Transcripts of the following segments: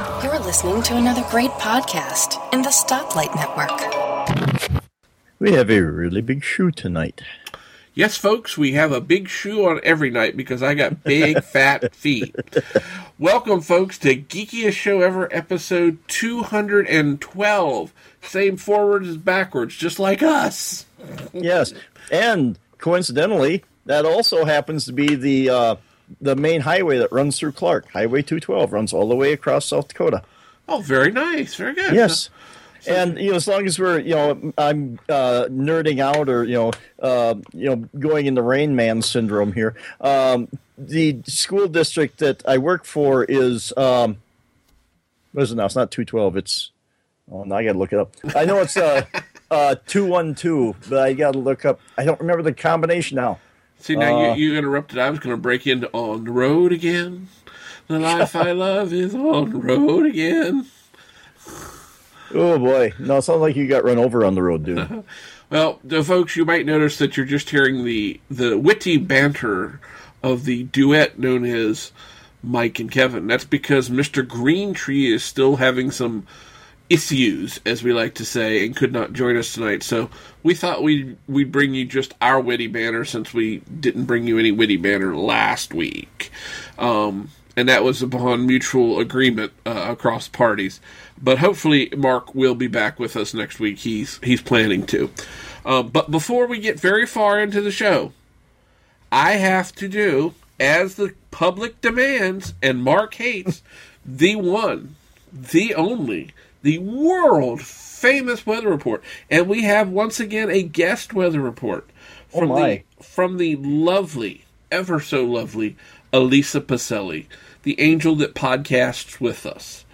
You're listening to another great podcast in the Stoplight Network. We have a really big shoe tonight. Yes, folks, we have a big shoe on every night because I got big fat feet. Welcome, folks, to Geekiest Show Ever, episode 212. Same forwards as backwards, just like us. Yes, and coincidentally, that also happens to be the uh, the main highway that runs through Clark. Highway 212 runs all the way across South Dakota. Oh, very nice, very good. Yes. And you know, as long as we're you know, I'm uh, nerding out or you know, uh, you know, going into Rain Man syndrome here. Um, the school district that I work for is um, what is it now? It's not two twelve. It's oh, now I got to look it up. I know it's uh, uh, two one two, but I got to look up. I don't remember the combination now. See, now Uh, you, you interrupted. I was going to break into On the Road again. The life I love is on the road again. Oh boy, no, it sounds like you got run over on the road, dude. Well, the folks, you might notice that you're just hearing the the witty banter of the duet known as Mike and Kevin. That's because Mr. Greentree is still having some issues, as we like to say, and could not join us tonight. So we thought we'd we'd bring you just our witty banner since we didn't bring you any witty banner last week. Um, and that was upon mutual agreement uh, across parties. But hopefully, Mark will be back with us next week. He's he's planning to. Uh, but before we get very far into the show, I have to do as the public demands and Mark hates the one, the only, the world famous weather report, and we have once again a guest weather report from my. the from the lovely, ever so lovely Elisa Pacelli, the angel that podcasts with us.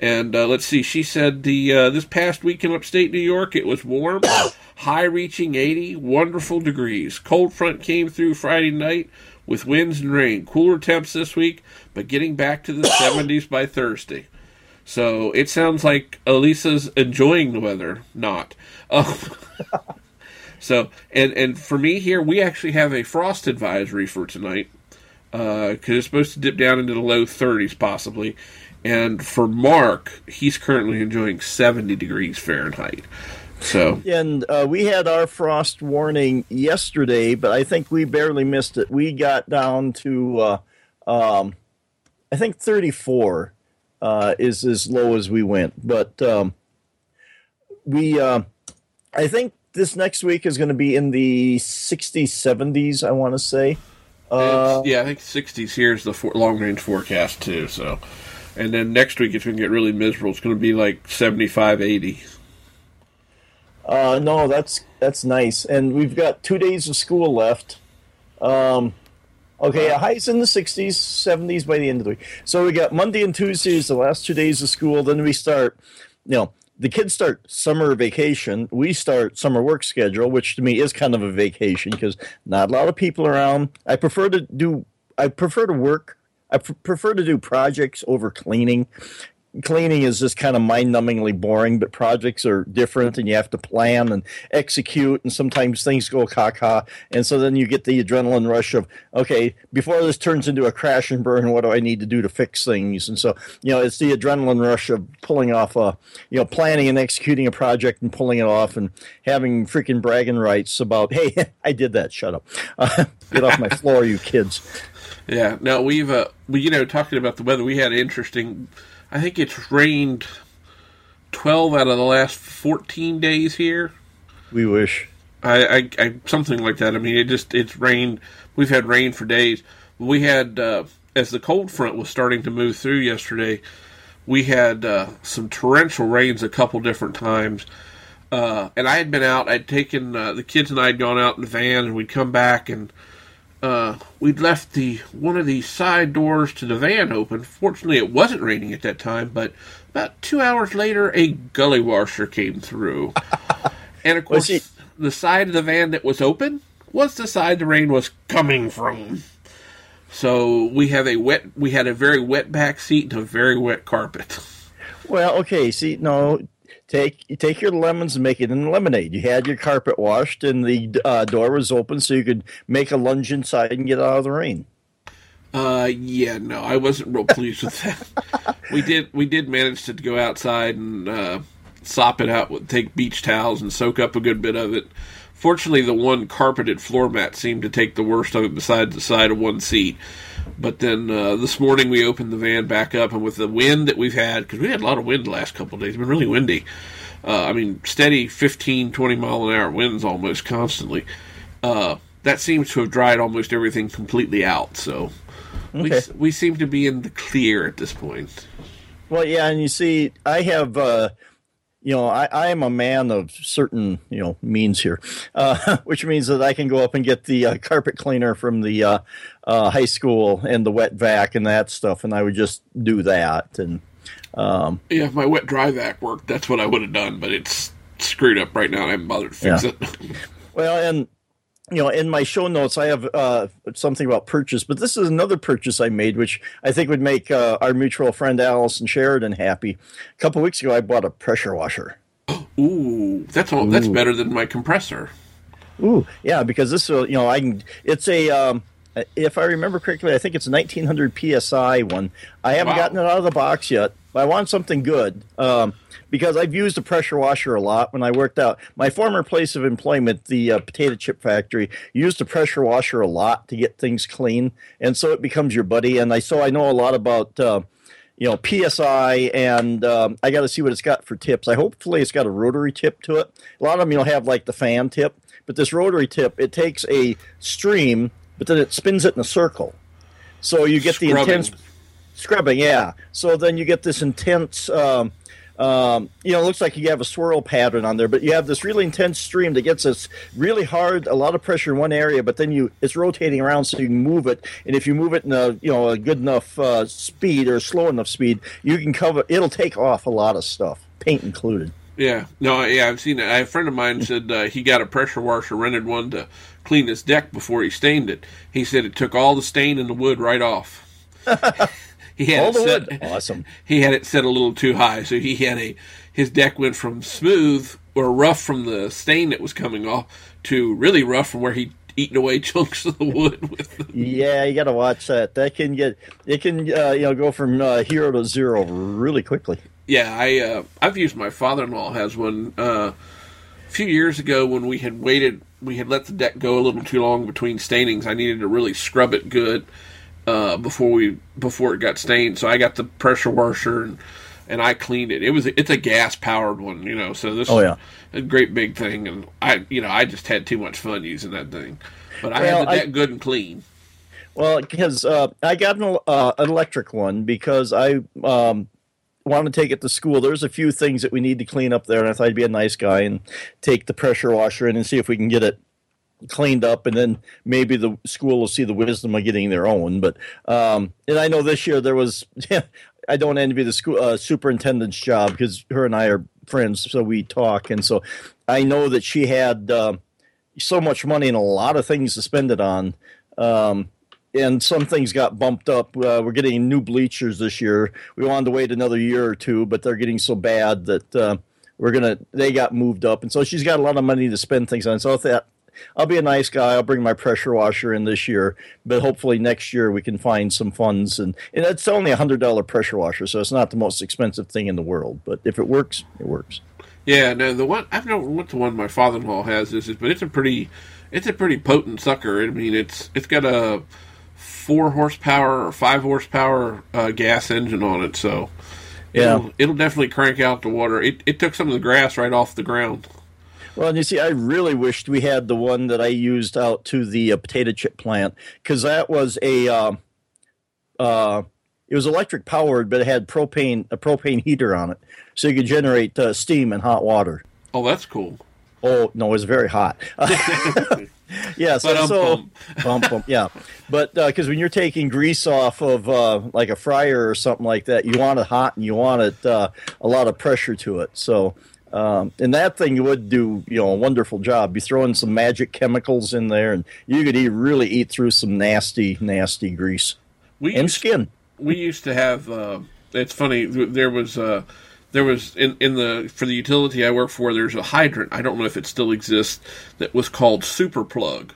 And uh, let's see, she said the uh, this past week in upstate New York it was warm, high reaching 80, wonderful degrees. Cold front came through Friday night with winds and rain. Cooler temps this week, but getting back to the 70s by Thursday. So it sounds like Elisa's enjoying the weather, not. Uh, so and and for me here, we actually have a frost advisory for tonight because it's supposed to dip down into the low 30s possibly. And for Mark, he's currently enjoying 70 degrees Fahrenheit. So And uh, we had our frost warning yesterday, but I think we barely missed it. We got down to, uh, um, I think 34 uh, is as low as we went. But um, we, uh, I think this next week is going to be in the 60s, 70s, I want to say. Uh, yeah, I think 60s here is the for- long range forecast too. So, and then next week it's going to get really miserable. It's going to be like 75, 80. Uh, no, that's that's nice, and we've got two days of school left. Um, okay, a highs in the sixties, seventies by the end of the week. So we got Monday and Tuesdays, the last two days of school. Then we start, you know, the kids start summer vacation. We start summer work schedule, which to me is kind of a vacation because not a lot of people around. I prefer to do. I prefer to work. I pr- prefer to do projects over cleaning cleaning is just kind of mind-numbingly boring but projects are different and you have to plan and execute and sometimes things go caca and so then you get the adrenaline rush of okay before this turns into a crash and burn what do i need to do to fix things and so you know it's the adrenaline rush of pulling off a you know planning and executing a project and pulling it off and having freaking bragging rights about hey i did that shut up uh, get off my floor you kids Yeah. Now we've uh, we you know talking about the weather, we had interesting. I think it's rained twelve out of the last fourteen days here. we wish I, I, I something like that. I mean, it just it's rained. We've had rain for days. We had uh, as the cold front was starting to move through yesterday. We had uh, some torrential rains a couple different times. Uh, and I had been out. I'd taken uh, the kids and I had gone out in the van, and we'd come back, and uh, we'd left the one of the side doors to the van open. Fortunately, it wasn't raining at that time. But about two hours later, a gully washer came through, and of course, the side of the van that was open was the side the rain was coming from. So we have a wet. We had a very wet back seat and a very wet carpet. Well, okay. See, no, take you take your lemons and make it into lemonade. You had your carpet washed and the uh, door was open, so you could make a lunge inside and get out of the rain. Uh, yeah, no, I wasn't real pleased with that. we did we did manage to go outside and uh, sop it out with take beach towels and soak up a good bit of it. Fortunately, the one carpeted floor mat seemed to take the worst of it, besides the side of one seat. But then uh, this morning we opened the van back up, and with the wind that we've had, because we had a lot of wind the last couple of days, it's been really windy. Uh, I mean, steady 15, 20 mile an hour winds almost constantly. Uh, that seems to have dried almost everything completely out. So we Okay. we seem to be in the clear at this point. Well, yeah, and you see, I have, uh, you know, I, I am a man of certain, you know, means here, uh, which means that I can go up and get the uh, carpet cleaner from the uh, uh, high school and the wet vac and that stuff, and I would just do that. And Yeah, if my wet dry vac worked, that's what I would have done, but it's screwed up right now. I haven't bothered to fix Yeah. it. well, and you know, in my show notes, I have uh, something about purchase, but this is another purchase I made, which I think would make uh, our mutual friend Allison Sheridan happy. A couple weeks ago, I bought a pressure washer. Ooh, that's all. That's better than my compressor. Ooh, yeah, because this will, you know, I can. It's a, um, if I remember correctly, I think it's a 1900 psi one. I haven't Wow. gotten it out of the box yet, but I want something good um, because I've used a pressure washer a lot when I worked out. My former place of employment, the uh, potato chip factory, used a pressure washer a lot to get things clean, and so it becomes your buddy. And I so I know a lot about. Uh, you know psi and um, i got to see what it's got for tips i hopefully it's got a rotary tip to it a lot of them you'll have like the fan tip but this rotary tip it takes a stream but then it spins it in a circle so you get the intense scrubbing yeah so then you get this intense um, um, you know, it looks like you have a swirl pattern on there, but you have this really intense stream that gets us really hard, a lot of pressure in one area, but then you it's rotating around so you can move it, and if you move it in a you know a good enough uh, speed or slow enough speed, you can cover. It'll take off a lot of stuff, paint included. Yeah, no, yeah, I've seen it. A friend of mine said uh, he got a pressure washer, rented one to clean his deck before he stained it. He said it took all the stain in the wood right off. he had All it set, awesome. He had it set a little too high, so he had a his deck went from smooth or rough from the stain that was coming off to really rough from where he eaten away chunks of the wood with. The, Yeah, you got to watch that. That can get it can uh, you know go from uh, hero to zero really quickly. Yeah, I uh, I've used my father-in-law has one uh, a few years ago when we had waited we had let the deck go a little too long between stainings. I needed to really scrub it good uh, before we before it got stained. So I got the pressure washer and and I cleaned it. It was it's a gas powered one, you know. So this Oh, is yeah. a great big thing, and I you know I just had too much fun using that thing. But I Well, had the I- good and clean. Well, because uh, I got an, uh, an electric one because I um, want to take it to school. There's a few things that we need to clean up there, and I thought I'd be a nice guy and take the pressure washer in and see if we can get it cleaned up, and then maybe the school will see the wisdom of getting their own. But um, and I know this year there was. I don't envy the school uh, superintendent's job because her and I are friends, so we talk, and so I know that she had uh, so much money and a lot of things to spend it on. Um, and some things got bumped up. Uh, we're getting new bleachers this year. We wanted to wait another year or two, but they're getting so bad that uh, we're gonna. They got moved up, and so she's got a lot of money to spend things on. So I thought I'll be a nice guy. I'll bring my pressure washer in this year, but hopefully next year we can find some funds. And, and it's only a hundred dollar pressure washer, so it's not the most expensive thing in the world. But if it works, it works. Yeah, no, the one I don't know what the one my father-in-law has this is, but it's a pretty, it's a pretty potent sucker. I mean, it's it's got a four horsepower or five horsepower uh, gas engine on it, so Yeah. it'll, it'll definitely crank out the water. It it took some of the grass right off the ground. Well, and you see, I really wished we had the one that I used out to the uh, potato chip plant because that was a, uh, uh, it was electric powered, but it had propane a propane heater on it, so you could generate uh, steam and hot water. Oh, that's cool. Oh no, it was very hot. yeah, so, so bump, bump, yeah, but because when you're taking grease off of uh, like a fryer or something like that, you want it hot and you want it uh, a lot of pressure to it. So, um, and that thing would do you know a wonderful job. You throw in some magic chemicals in there, and you could eat, really eat through some nasty, nasty grease We and used, skin. we used to have. Uh, it's funny. There was uh, there was in in the for the utility I work for. There's a hydrant. I don't know if it still exists. That was called Super Plug.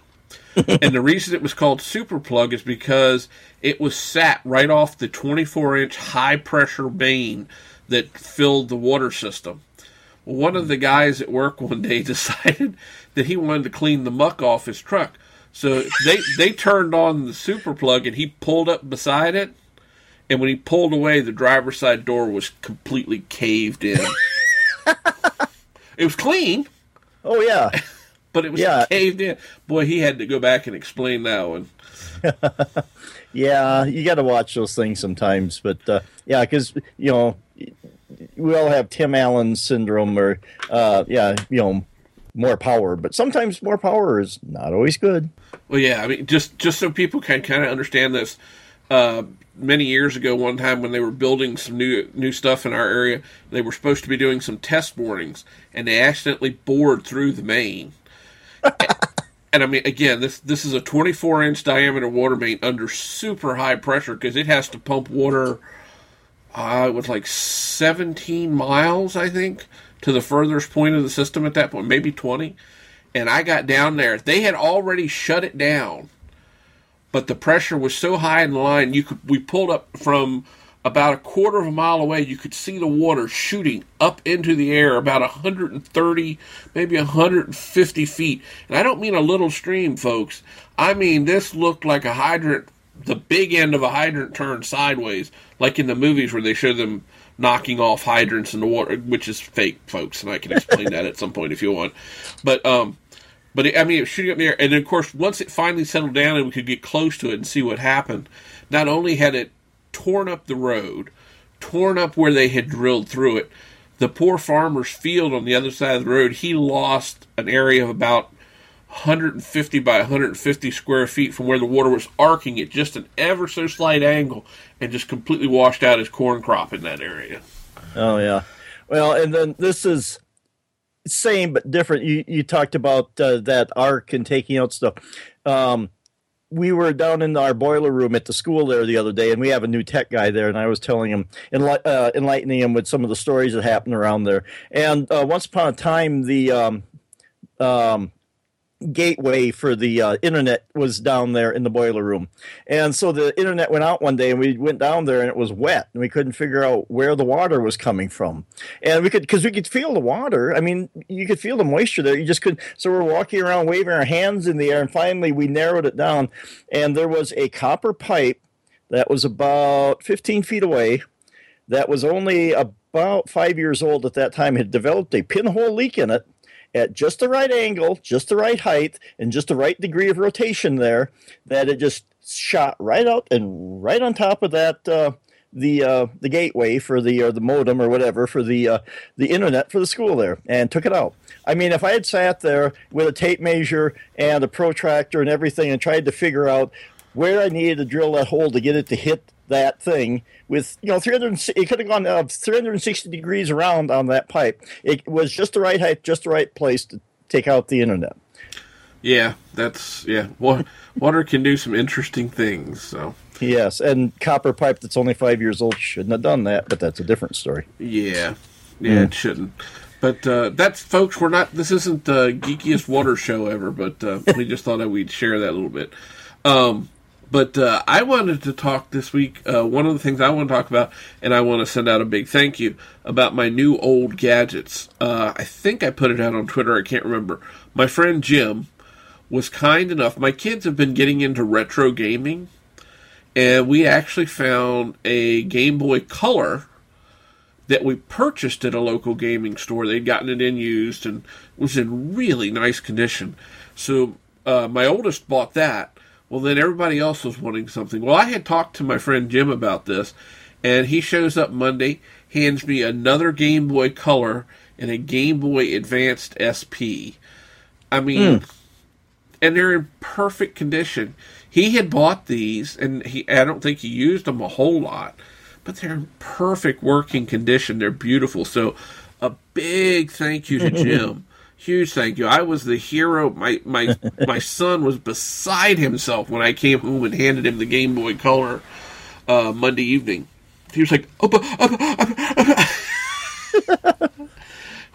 and the reason it was called super plug is because it was sat right off the 24 inch high pressure main that filled the water system. One of the guys at work one day decided that he wanted to clean the muck off his truck. So they they turned on the super plug and he pulled up beside it. And when he pulled away, the driver's side door was completely caved in. it was clean, Oh yeah. but it was Yeah. caved in. Boy, he had to go back and explain that one. Yeah, you got to watch those things sometimes, but uh, yeah, because you know we all have Tim Allen syndrome, or uh, yeah, you know, more power, but sometimes more power is not always good. Well, yeah, I mean, just just so people can kind of understand this. Uh, many years ago, one time when they were building some new new stuff in our area, they were supposed to be doing some test borings, and they accidentally bored through the main. and I mean, again, this this is a 24 inch diameter water main under super high pressure because it has to pump water. Uh, it was like 17 miles, I think, to the furthest point of the system at that point, maybe 20. And I got down there. They had already shut it down but the pressure was so high in the line you could we pulled up from about a quarter of a mile away you could see the water shooting up into the air about 130 maybe 150 feet and i don't mean a little stream folks i mean this looked like a hydrant the big end of a hydrant turned sideways like in the movies where they show them knocking off hydrants in the water which is fake folks and i can explain that at some point if you want. But um but it, I mean, it was shooting up in the air, and then, of course, once it finally settled down and we could get close to it and see what happened, not only had it torn up the road, torn up where they had drilled through it, the poor farmer's field on the other side of the road, he lost an area of about 150 by 150 square feet from where the water was arcing at just an ever so slight angle, and just completely washed out his corn crop in that area. Oh yeah. Well, and then this is same but different. You you talked about uh, that arc and taking out stuff. Um, we were down in our boiler room at the school there the other day, and we have a new tech guy there, and I was telling him, enli- uh, enlightening him with some of the stories that happened around there. And uh, once upon a time, the um, um, gateway for the uh, internet was down there in the boiler room. And so the internet went out one day and we went down there and it was wet and we couldn't figure out where the water was coming from. And we could, because we could feel the water. I mean, you could feel the moisture there. You just couldn't. So we're walking around waving our hands in the air and finally we narrowed it down. And there was a copper pipe that was about 15 feet away that was only about five years old at that time, had developed a pinhole leak in it at just the right angle, just the right height, and just the right degree of rotation there, that it just shot right out and right on top of that uh, the uh, the gateway for the or the modem or whatever for the uh, the internet for the school there, and took it out. I mean, if I had sat there with a tape measure and a protractor and everything and tried to figure out where I needed to drill that hole to get it to hit that thing with you know 300 it could have gone uh, 360 degrees around on that pipe it was just the right height just the right place to take out the internet Yeah, that's yeah. Water can do some interesting things. So yes and copper pipe that's only five years old shouldn't have done that but that's a different story yeah, yeah, it shouldn't. But uh, that's folks. We're not. This isn't the geekiest water show ever. But uh, we just thought that we'd share that a little bit. Um, but uh, I wanted to talk this week. Uh, one of the things I want to talk about, and I want to send out a big thank you about my new old gadgets. Uh, I think I put it out on Twitter. I can't remember. My friend Jim was kind enough. My kids have been getting into retro gaming, and we actually found a Game Boy Color that we purchased at a local gaming store. They'd gotten it in used and was in really nice condition. So uh, my oldest bought that. Well, then everybody else was wanting something. Well, I had talked to my friend Jim about this, and he shows up Monday, hands me another Game Boy Color and a Game Boy Advanced SP. I mean, hmm. and they're in perfect condition. He had bought these, and he I don't think he used them a whole lot, but they're in perfect working condition. They're beautiful. So, a big thank you to Jim. Huge thank you. I was the hero. My my my son was beside himself when I came home and handed him the Game Boy Color uh, Monday evening. He was like, uh, uh, uh, uh,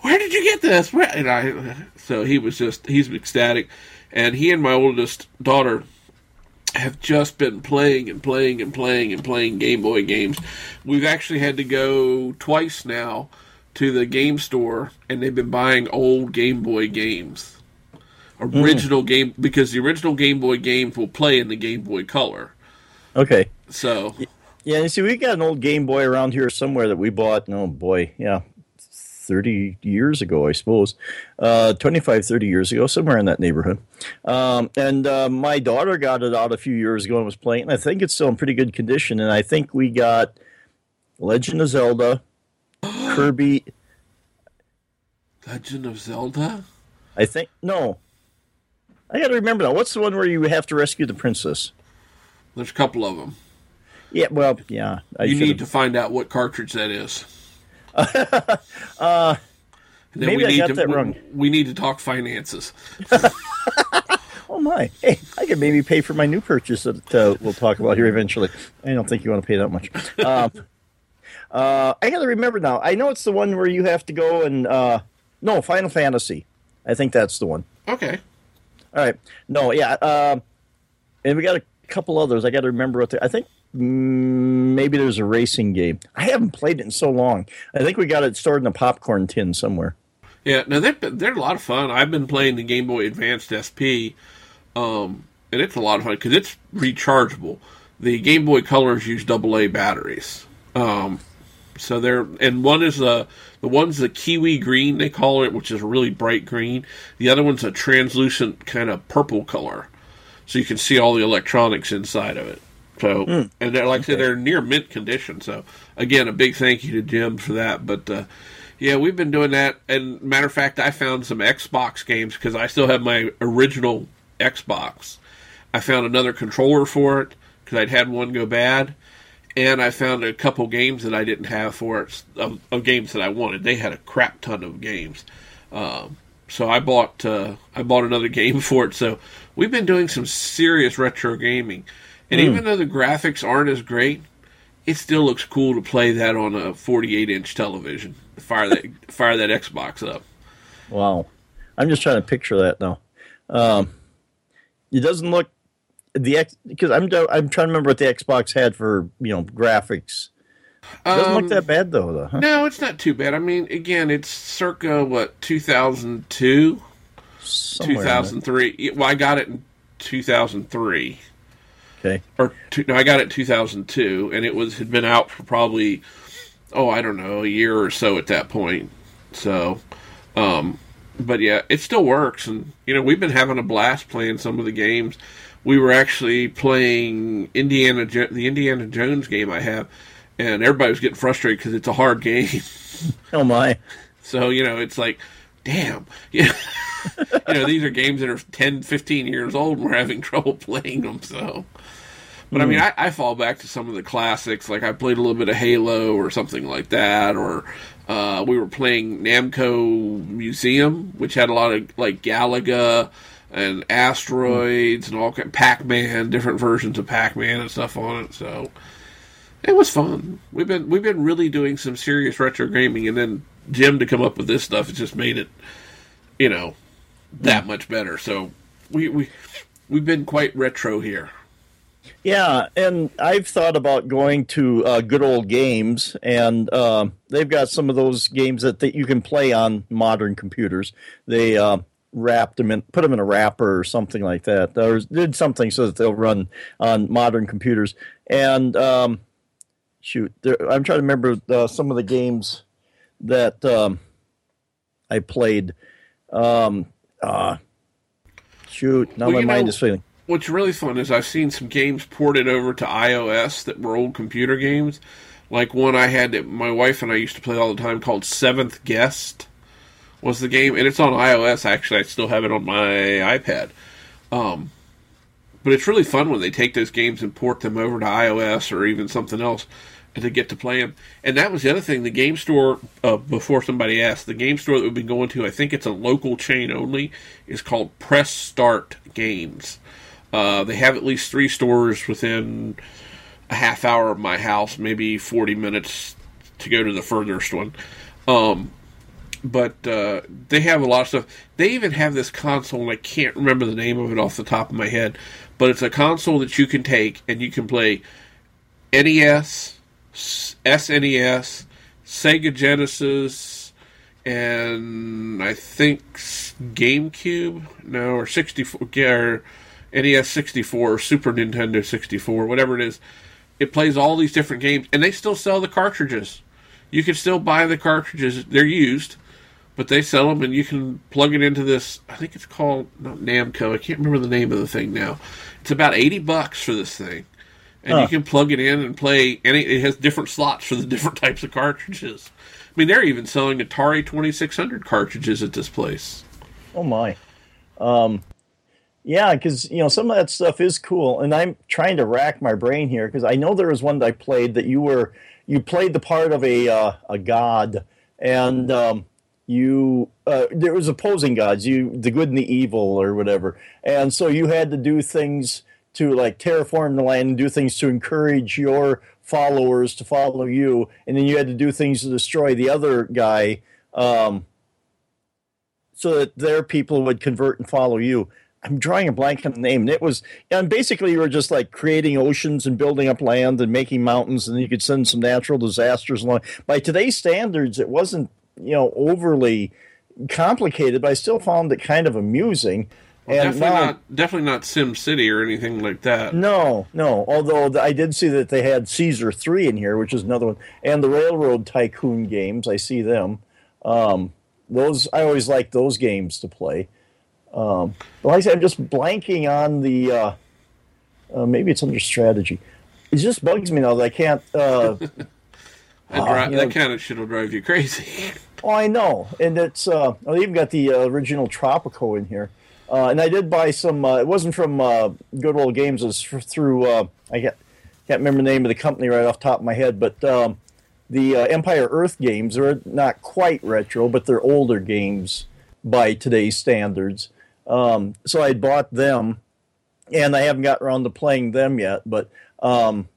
"Where did did you get this?" Where? And I, so he was just he's ecstatic, and he and my oldest daughter have just been playing and playing and playing and playing Game Boy games. We've actually had to go twice now to the game store, and they've been buying old Game Boy games, original game because the original Game Boy games will play in the Game Boy Color. Okay. So Yeah, you see, we got an old Game Boy around here somewhere that we bought. Oh boy, yeah, thirty years ago, I suppose, uh, 25, 30 years ago, somewhere in that neighborhood. Um, and uh, my daughter got it out a few years ago and was playing. And I think it's still in pretty good condition. And I think we got Legend of Zelda, Kirby. Legend of Zelda. I think no. I got to remember now. What's the one where you have to rescue the princess? There's a couple of them. Yeah, well, yeah. I you should've- need to find out what cartridge that is. Uh, then maybe we I need got to, that we- wrong. We need to talk finances. Oh my! Hey, I could maybe pay for my new purchase that uh, we'll talk about here eventually. I don't think you want to pay that much. Um, uh, I got to remember now. I know it's the one where you have to go and uh, no Final Fantasy. I think that's the one. Okay. All right. No, yeah. Um, and we got a couple others. I got to remember what the, I think. mm, Maybe there's a racing game. I haven't played it in so long. I think we got it stored in a popcorn tin somewhere. Yeah, no, they're, they're a lot of fun. I've been playing the Game Boy Advanced SP, um, and it's a lot of fun because it's rechargeable. The Game Boy Colors use AA batteries, um, so they're and one is a the one's the kiwi green they call it, which is a really bright green. The other one's a translucent kind of purple color, so you can see all the electronics inside of it. So, and they're like I said, they're near mint condition. So, again, a big thank you to Jim for that. But uh, yeah, we've been doing that. And matter of fact, I found some Xbox games because I still have my original Xbox. I found another controller for it because I'd had one go bad, and I found a couple games that I didn't have for it of, of games that I wanted. They had a crap ton of games. Um, so I bought uh, I bought another game for it. So we've been doing some serious retro gaming, and even though the graphics aren't as great, it still looks cool to play that on a 48 inch television. Fire that fire that Xbox up. Wow. I'm just trying to picture that now. Um, it doesn't look the X because I'm I'm trying to remember what the Xbox had for you know graphics. It doesn't Um, look that bad though, though. Huh? No, it's not too bad. I mean, again, it's circa what 2002, Somewhere 2003. Well, I got it in 2003. Okay. or two, no, I got it 2002, and it was had been out for probably oh I don't know a year or so at that point. So, um, but yeah, it still works, and you know we've been having a blast playing some of the games. We were actually playing Indiana Jo- the Indiana Jones game I have, and everybody was getting frustrated because it's a hard game. Oh my. So, you know, it's like, damn. Yeah. you know, these are games that are 10, 15 years old and we're having trouble playing them. So, but I mean, I, I fall back to some of the classics. Like I played a little bit of Halo or something like that. Or uh, we were playing Namco Museum, which had a lot of like Galaga and asteroids and all kind Pac Man, different versions of Pac Man and stuff on it. So, it was fun. We've been we've been really doing some serious retro gaming, and then Jim to come up with this stuff has just made it, you know, that much better. So we we we've been quite retro here. Yeah, and I've thought about going to uh, good old games, and um they've got some of those games that, that you can play on modern computers. They uh, wrapped them in, put them in a wrapper or something like that, or did something so that they'll run on modern computers. And um, shoot, there, I'm trying to remember uh, some of the games that um, I played. Um, uh, shoot, now Well, my mind know- is failing. What's really fun is I've seen some games ported over to iOS that were old computer games. Like one I had that my wife and I used to play all the time called Seventh Guest was the game, and it's on iOS. Actually, I still have it on my iPad. Um, but it's really fun when they take those games and port them over to iOS or even something else, to get to play them. And that was the other thing. The game store, uh, before somebody asked, the game store that we've been going to, I think it's a local chain only, is called Press Start Games. Uh, they have at least three stores within a half hour of my house, maybe 40 minutes to go to the furthest one. Um, but uh, they have a lot of stuff. They even have this console, and I can't remember the name of it off the top of my head, but it's a console that you can take and you can play NES, SNES, Sega Genesis, and I think GameCube, no, or 64, or NES 64, or Super Nintendo 64, whatever it is. It plays all these different games, and they still sell the cartridges. You can still buy the cartridges; they're used, but they sell them, and you can plug it into this. I think it's called not Namco. I can't remember the name of the thing now. It's about eighty bucks for this thing, and huh. you can plug it in and play. And it has different slots for the different types of cartridges. I mean, they're even selling Atari Twenty Six Hundred cartridges at this place. Oh my! Um, yeah, because you know some of that stuff is cool, and I'm trying to rack my brain here because I know there was one that I played that you were you played the part of a uh, a god, and um, you uh, there was opposing gods, you the good and the evil or whatever, and so you had to do things to like terraform the land and do things to encourage your followers to follow you, and then you had to do things to destroy the other guy. Um, so that their people would convert and follow you. I'm drawing a blank on the name. And it was, and basically, you were just like creating oceans and building up land and making mountains, and you could send some natural disasters along. By today's standards, it wasn't, you know, overly complicated, but I still found it kind of amusing. Well, and definitely now, not, definitely not Sim City or anything like that. No, no. Although I did see that they had Caesar Three in here, which is another one, and the Railroad Tycoon games. I see them. Um, those I always like those games to play. Um, like I said, I'm just blanking on the. Uh, uh, maybe it's under strategy. It just bugs me now that I can't. Uh, that, uh, dri- that kind of shit will drive you crazy. oh, I know, and it's. Uh, I even got the uh, original Tropico in here, uh, and I did buy some. Uh, it wasn't from uh, Good Old Games. It was through. Uh, I can't, can't remember the name of the company right off the top of my head, but um, the uh, Empire Earth games are not quite retro, but they're older games by today's standards. Um, so I bought them, and I haven't got around to playing them yet. But um,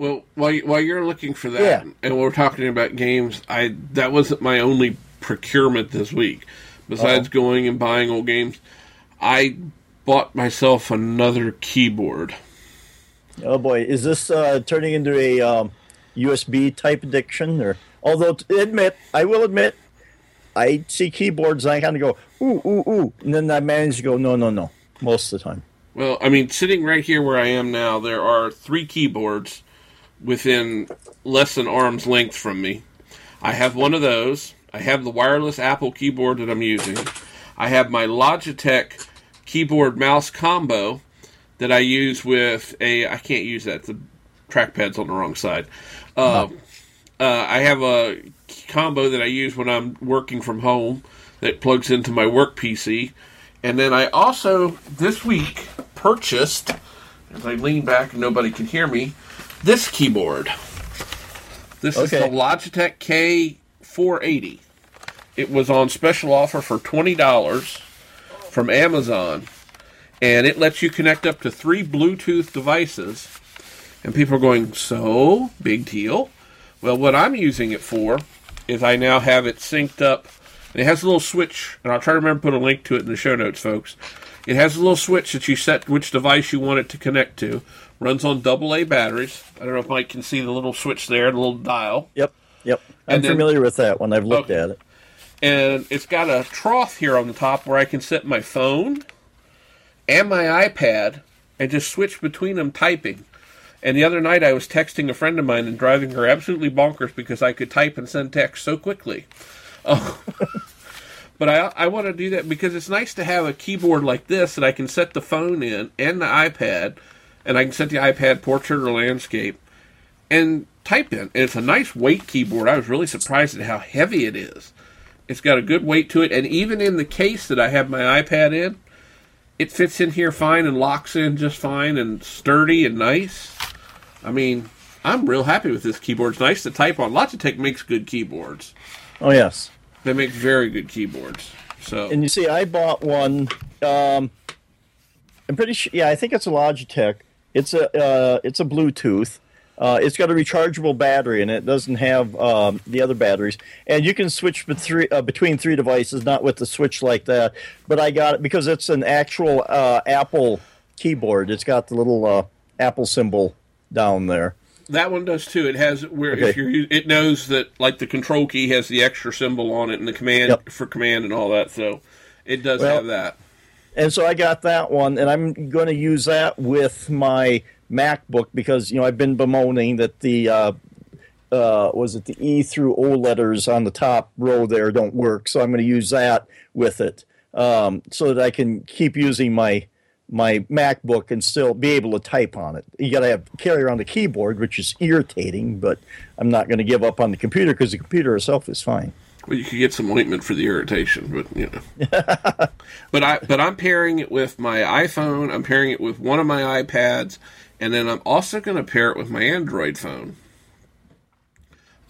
well, while while you're looking for that, yeah. and we're talking about games, I that wasn't my only procurement this week. Besides uh-huh. going and buying old games, I bought myself another keyboard. Oh boy, is this uh, turning into a um, USB type addiction? Or although, admit, I will admit, I see keyboards and I kind of go ooh ooh ooh, and then I manage to go no no no most of the time. Well, I mean, sitting right here where I am now, there are three keyboards within less than arm's length from me. I have one of those. I have the wireless Apple keyboard that I'm using. I have my Logitech keyboard mouse combo that I use with a. I can't use that. The trackpad's on the wrong side. Uh, uh, I have a combo that I use when I'm working from home that plugs into my work PC. And then I also, this week, purchased, as I lean back and nobody can hear me, this keyboard. This okay. is the Logitech K480. It was on special offer for $20 from Amazon. And it lets you connect up to three Bluetooth devices. And people are going, so? Big deal. Well, what I'm using it for is I now have it synced up. it has a little switch, and I'll try to remember to put a link to it in the show notes, folks. It has a little switch that you set which device you want it to connect to. Runs on double A batteries. I don't know if Mike can see the little switch there, the little dial. Yep, yep. I'm then, familiar with that one. I've looked okay. at it. And it's got a trough here on the top where I can set my phone and my iPad and just switch between them typing. And the other night I was texting a friend of mine and driving her absolutely bonkers because I could type and send text so quickly. Oh. but I I want to do that because it's nice to have a keyboard like this that I can set the phone in and the iPad, and I can set the iPad portrait or landscape, and type in. And it's a nice weight keyboard. I was really surprised at how heavy it is. It's got a good weight to it, and even in the case that I have my iPad in, it fits in here fine and locks in just fine and sturdy and nice. I mean, I'm real happy with this keyboard. It's nice to type on. Logitech makes good keyboards. Oh yes, they make very good keyboards. So and you see, I bought one. Um, I'm pretty sure. Yeah, I think it's a Logitech. It's a uh, it's a Bluetooth. Uh, it's got a rechargeable battery and it doesn't have um, the other batteries. And you can switch bet- three, uh, between three devices, not with the switch like that. But I got it because it's an actual uh, Apple keyboard. It's got the little uh, Apple symbol down there. That one does too. It has where Okay. if you're it knows that like the control key has the extra symbol on it and the command Yep. for command and all that. So it does Well- have that. and so I got that one, and I'm going to use that with my MacBook because you know I've been bemoaning that the uh, uh, was it the E through O letters on the top row there don't work, so I'm going to use that with it um, so that I can keep using my my MacBook and still be able to type on it. You got to have carry around the keyboard, which is irritating, but I'm not going to give up on the computer because the computer itself is fine. Well, you could get some ointment for the irritation, but you know. but I but I'm pairing it with my iPhone. I'm pairing it with one of my iPads, and then I'm also going to pair it with my Android phone.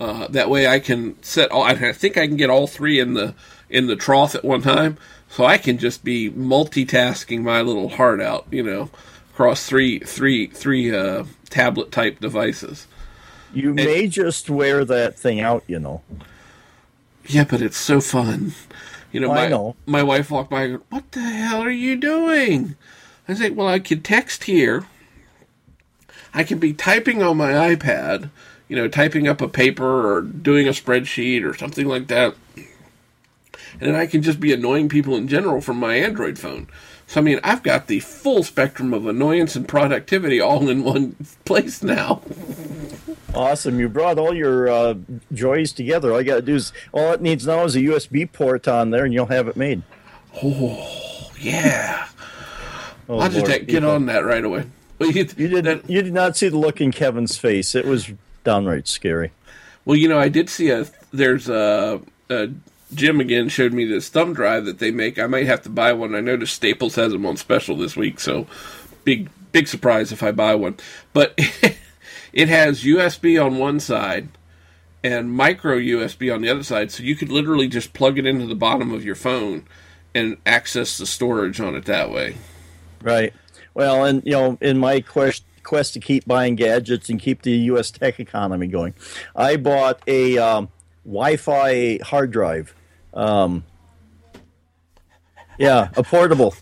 Uh, that way, I can set all. I think I can get all three in the in the trough at one time, so I can just be multitasking my little heart out. You know, across three three three uh, tablet type devices. You may just wear that thing out, you know. Yeah, but it's so fun. You know, I my, know. my wife walked by and What the hell are you doing? I say, Well, I could text here. I can be typing on my iPad, you know, typing up a paper or doing a spreadsheet or something like that. And then I can just be annoying people in general from my Android phone. So, I mean, I've got the full spectrum of annoyance and productivity all in one place now. Awesome! You brought all your uh, joys together. All you got to do is all it needs now is a USB port on there, and you'll have it made. Oh yeah. Oh, I'll just Lord, get on that right away. Well, you, You did. that- You did not see the look in Kevin's face. It was downright scary. Well, you know, I did see a there's a, a Jim again showed me this thumb drive that they make. I might have to buy one. I noticed Staples has them on special this week, so big big surprise if I buy one. But it has USB on one side and micro USB on the other side, so you could literally just plug it into the bottom of your phone and access the storage on it that way. Right. Well, and you know, in my quest quest to keep buying gadgets and keep the U.S. tech economy going, I bought a um, Wi-Fi hard drive. Um, yeah, a portable.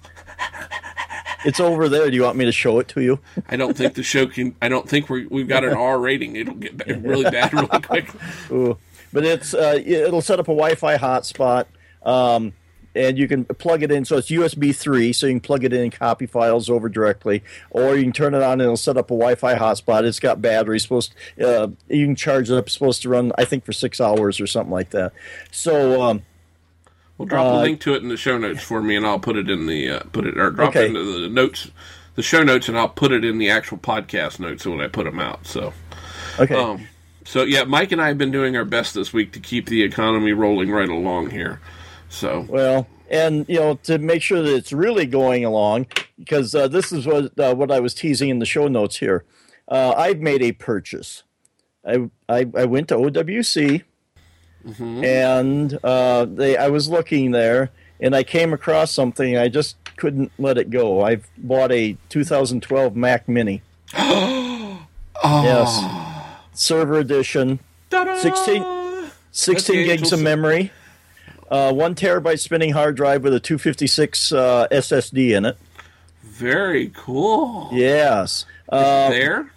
It's over there. Do you want me to show it to you? I don't think the show can. I don't think we we've got an R rating. It'll get ba- really bad really quick. Ooh. But it's uh, it'll set up a Wi-Fi hotspot, um, and you can plug it in. So it's USB three, so you can plug it in and copy files over directly, or you can turn it on and it'll set up a Wi-Fi hotspot. It's got batteries. Supposed uh, you can charge it up. Supposed to run, I think, for six hours or something like that. So um, Well, drop a Uh, link to it in the show notes for me, and I'll put it in the uh, put it or drop Okay. it into the notes, the show notes, and I'll put it in the actual podcast notes when I put them out. So, okay, um, so yeah, Mike and I have been doing our best this week to keep the economy rolling right along here. So, Well, and you know, to make sure that it's really going along, because uh, this is what uh, what I was teasing in the show notes here. Uh, I've made a purchase. I I, I went to OWC, and uh, they I was looking there, and I came across something. I just couldn't let it go. I've bought a 2012 Mac Mini. Yes, server edition. Ta-da! 16 16 gigs of memory, uh, one terabyte spinning hard drive with a 256 uh, SSD in it. Very cool. Yes. Is Uh, it there?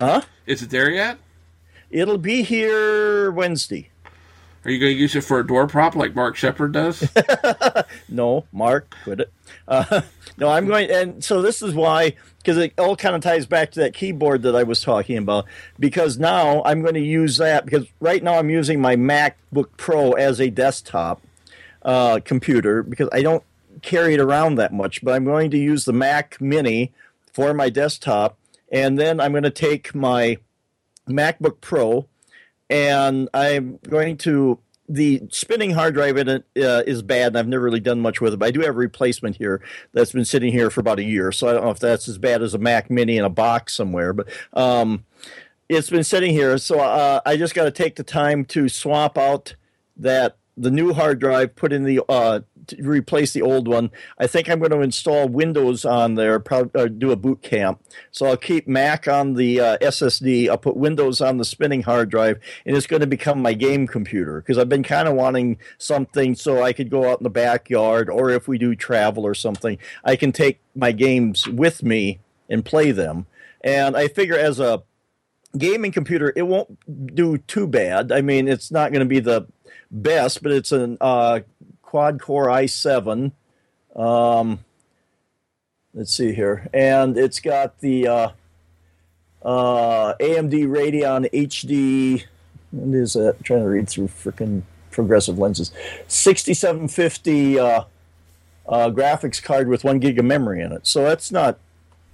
huh? Is it there yet? It'll be here Wednesday. Are you going to use it for a door prop like Mark Shepard does? No, Mark, quit it. Uh, no, I'm going, and so this is why, because it all kind of ties back to that keyboard that I was talking about. Because now I'm going to use that because right now I'm using my MacBook Pro as a desktop uh, computer because I don't carry it around that much. But I'm going to use the Mac Mini for my desktop, and then I'm going to take my MacBook Pro and I'm going to. The spinning hard drive in it uh, is bad, and I've never really done much with it. But I do have a replacement here that's been sitting here for about a year, so I don't know if that's as bad as a Mac Mini in a box somewhere. But um, it's been sitting here, so uh, I just got to take the time to swap out that the new hard drive, put in the uh, replace the old one. I think I'm going to install Windows on there, probably uh, do a boot camp. So I'll keep Mac on the uh, SSD. I'll put Windows on the spinning hard drive, and it's going to become my game computer because I've been kind of wanting something so I could go out in the backyard, or if we do travel or something, I can take my games with me and play them. And I figure as a gaming computer, it won't do too bad. I mean, it's not going to be the best, but it's an uh, quad core i7. Um, let's see here, and it's got the uh, uh, AMD Radeon HD. What is that? I'm trying to read through freaking progressive lenses. 6750 uh, uh, graphics card with one gig of memory in it. So that's not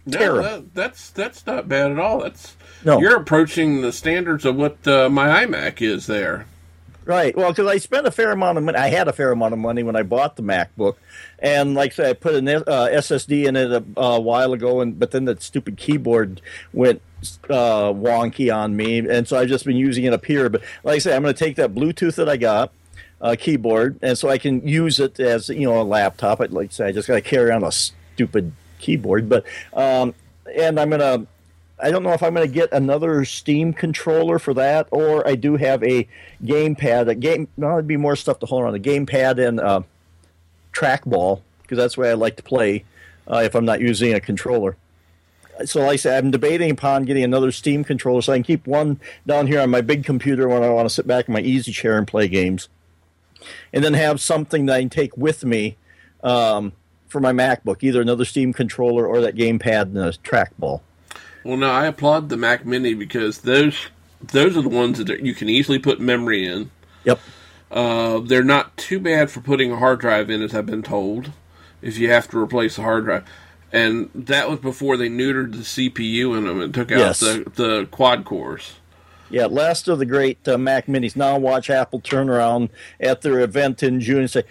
No, terrible. that, that's that's not bad at all. That's No. you're approaching the standards of what uh, my iMac is there. Right. Well, because I spent a fair amount of money. I had a fair amount of money when I bought the MacBook, and like I said, I put an uh, SSD in it a, a while ago, and but then that stupid keyboard went uh, wonky on me, and so I've just been using it up here. But like I said, I'm going to take that Bluetooth that I got. Uh, keyboard, and so I can use it as you know a laptop. I'd like to say I just got to carry around a stupid keyboard, but um, and I'm gonna I don't know if I'm going to get another Steam controller for that, or I do have a gamepad. A game, no, it'd be more stuff to hold on. A gamepad and uh, trackball because that's the way I like to play uh, if I'm not using a controller. So, like I said, I'm debating upon getting another Steam controller so I can keep one down here on my big computer when I want to sit back in my easy chair and play games, and then have something that I can take with me um, for my MacBook, either another Steam controller or that gamepad and a trackball. Well, no, I applaud the Mac Mini because those those are the ones that you can easily put memory in. Yep. Uh, they're not too bad for putting a hard drive in, as I've been told. If you have to replace a hard drive, and that was before they neutered the CPU in them and took out Yes. the the quad cores. Yeah, last of the great uh, Mac Minis. Now watch Apple turn around at their event in June and say,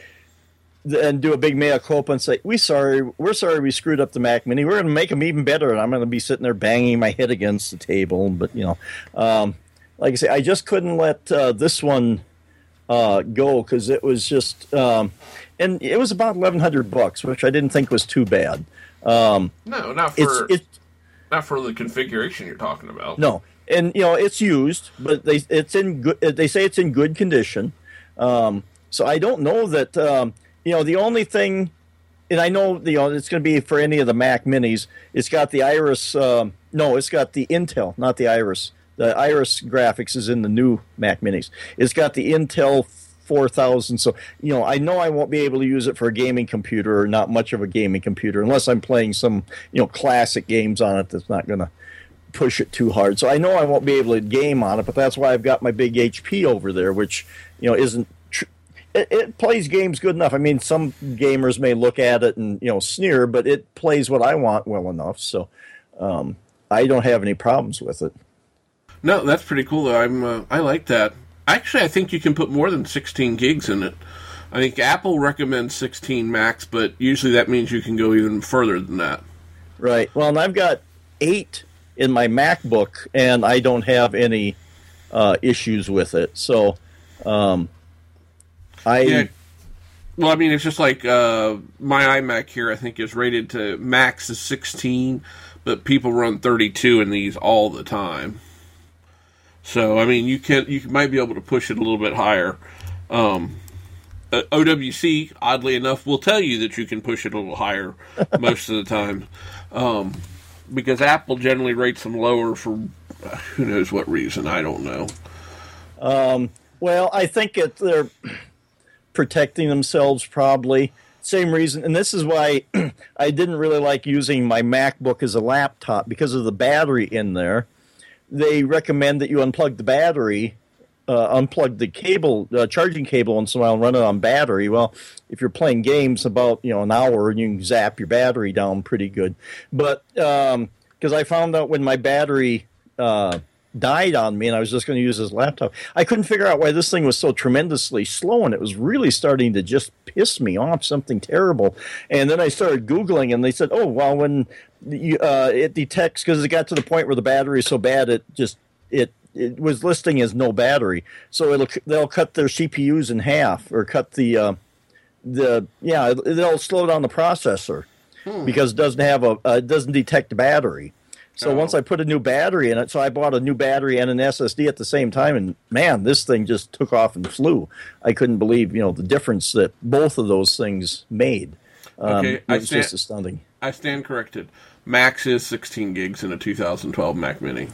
and do a big mea culpa and say, "We sorry, we're sorry, we screwed up the Mac Mini. We're going to make them even better." And I'm going to be sitting there banging my head against the table. But you know, um, like I say, I just couldn't let uh, this one uh, go because it was just, um, and it was about 1,100 bucks, which I didn't think was too bad. Um, No, not it's for it's not for the configuration you're talking about. No, and you know it's used, but they it's in good. They say it's in good condition. Um, so I don't know that. Um, you know, the only thing, and I know you know it's going to be for any of the Mac Minis. It's got the Iris. Um, no, it's got the Intel, not the Iris. The Iris graphics is in the new Mac Minis. It's got the Intel 4000. So you know, I know I won't be able to use it for a gaming computer or not much of a gaming computer unless I'm playing some you know classic games on it. That's not going to push it too hard. So I know I won't be able to game on it, but that's why I've got my big HP over there, which you know isn't. It, it plays games good enough. I mean, some gamers may look at it and you know sneer, but it plays what I want well enough. So um, I don't have any problems with it. No, that's pretty cool. I'm uh, I like that. Actually, I think you can put more than 16 gigs in it. I think Apple recommends 16 max, but usually that means you can go even further than that. Right. Well, and I've got eight in my MacBook, and I don't have any uh, issues with it. So um, I. Yeah. Well, I mean, it's just like uh, my iMac here. I think is rated to max is 16, but people run 32 in these all the time. So, I mean, you can you might be able to push it a little bit higher. Um, uh, OWC, oddly enough, will tell you that you can push it a little higher most of the time, um, because Apple generally rates them lower for uh, who knows what reason. I don't know. Well, I think it, they're protecting themselves probably. Same reason, and this is why I didn't really like using my MacBook as a laptop because of the battery in there. They recommend that you unplug the battery, uh, unplug the cable, uh, charging cable once in a while, and run it on battery. Well, if you're playing games about you know an hour, you can zap your battery down pretty good. But because I found out when my battery uh, died on me and I was just going to use this laptop. I couldn't figure out why this thing was so tremendously slow and it was really starting to just piss me off something terrible. And then I started Googling and they said, oh, well, when you, uh, it detects, because it got to the point where the battery is so bad, it just, it, it was listing as no battery. So it'll, they'll cut their CPUs in half or cut the, uh, the yeah it'll slow down the processor because it doesn't have a uh, it doesn't detect battery. So Oh. once I put a new battery in it, so I bought a new battery and an SSD at the same time, and man, this thing just took off and flew. I couldn't believe you know the difference that both of those things made. Um, Okay, it I was stand- just astounding. I stand corrected. Max is 16 gigs in a 2012 Mac Mini.